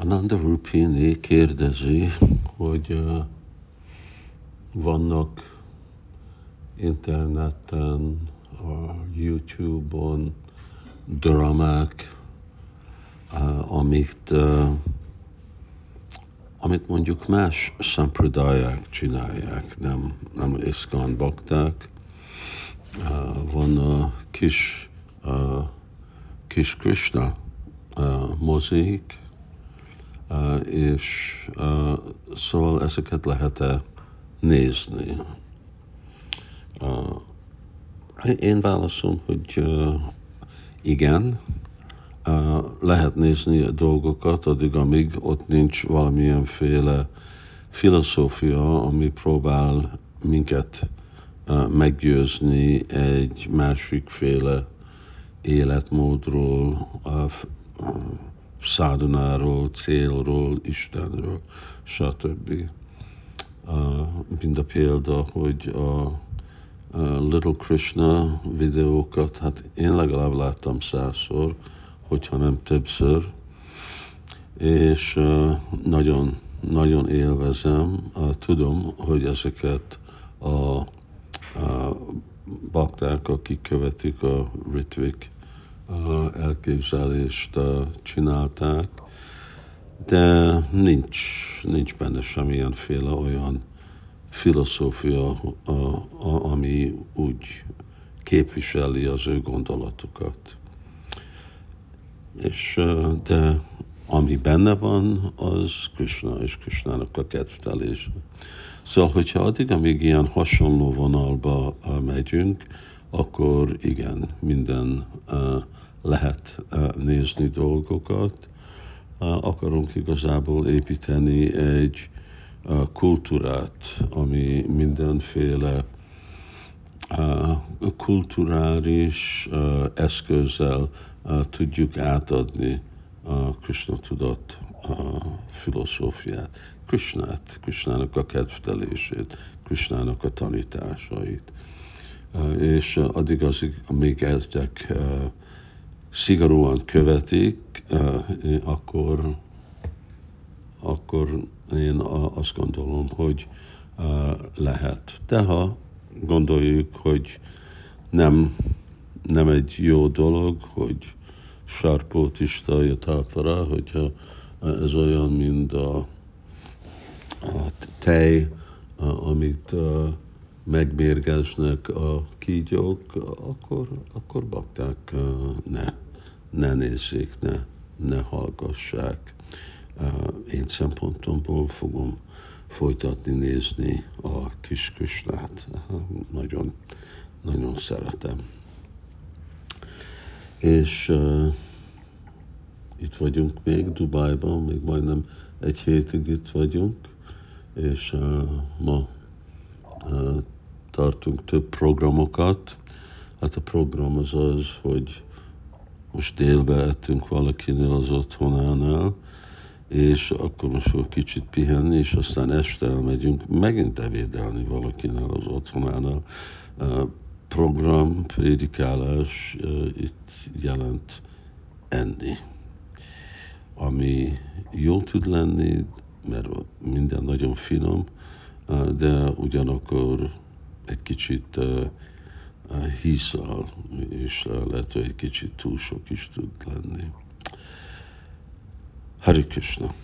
Ananda Rupini kérdezi, hogy vannak interneten, a YouTube-on dramák, amit, amit mondjuk más szampradáják csinálják, nem, nem iszkan bakták. Van a kis, uh, kis Krishna mozik, és szóval ezeket lehet-e nézni. Én válaszom, hogy igen, lehet nézni a dolgokat addig, amíg ott nincs valamilyenféle filozófia, ami próbál minket meggyőzni egy másikféle életmódról, szádonáról, célról, Istenről, stb. Uh, mind a példa, hogy a, a Little Krishna videókat, hát én legalább láttam százszor, hogyha nem többször, és uh, nagyon, nagyon élvezem, uh, tudom, hogy ezeket a, a bakták, akik követik a ritvik elképzelést csinálták, de nincs, nincs benne semmilyenféle olyan filozófia, ami úgy képviseli az ő gondolatokat. És, de ami benne van, az Krishna és Krishnának a kedvtelése. Szóval, hogyha addig, amíg ilyen hasonló vonalba megyünk, akkor igen, minden lehet nézni dolgokat. Akarunk igazából építeni egy kultúrát, ami mindenféle kulturális eszközzel tudjuk átadni a Krishna tudat filozófiát, Krishnát, Krishnának a kedvtelését, Krishnának a tanításait. És addig, az, amíg ezek szigorúan követik, akkor, akkor én azt gondolom, hogy lehet. De ha gondoljuk, hogy nem, nem egy jó dolog, hogy sarpótista jatápara, hogyha ez olyan, mint a, a tej, amit megmérgeznek a kígyók, akkor, akkor bakták ne, ne nézzék, ne, ne hallgassák. Én szempontomból fogom folytatni nézni a kis Krisnát. Nagyon, nagyon szeretem. És uh, itt vagyunk még Dubájban, még majdnem egy hétig itt vagyunk, és uh, ma tartunk több programokat. Hát a program az az, hogy most délbe ettünk valakinél az otthonánál, és akkor most fog kicsit pihenni, és aztán este elmegyünk megint evédelni valakinél az otthonánál. Program, prédikálás itt jelent enni, ami jól tud lenni, mert minden nagyon finom, de ugyanakkor egy kicsit hízal, és lehet, hogy egy kicsit túl sok is tud lenni. Hari Krishna.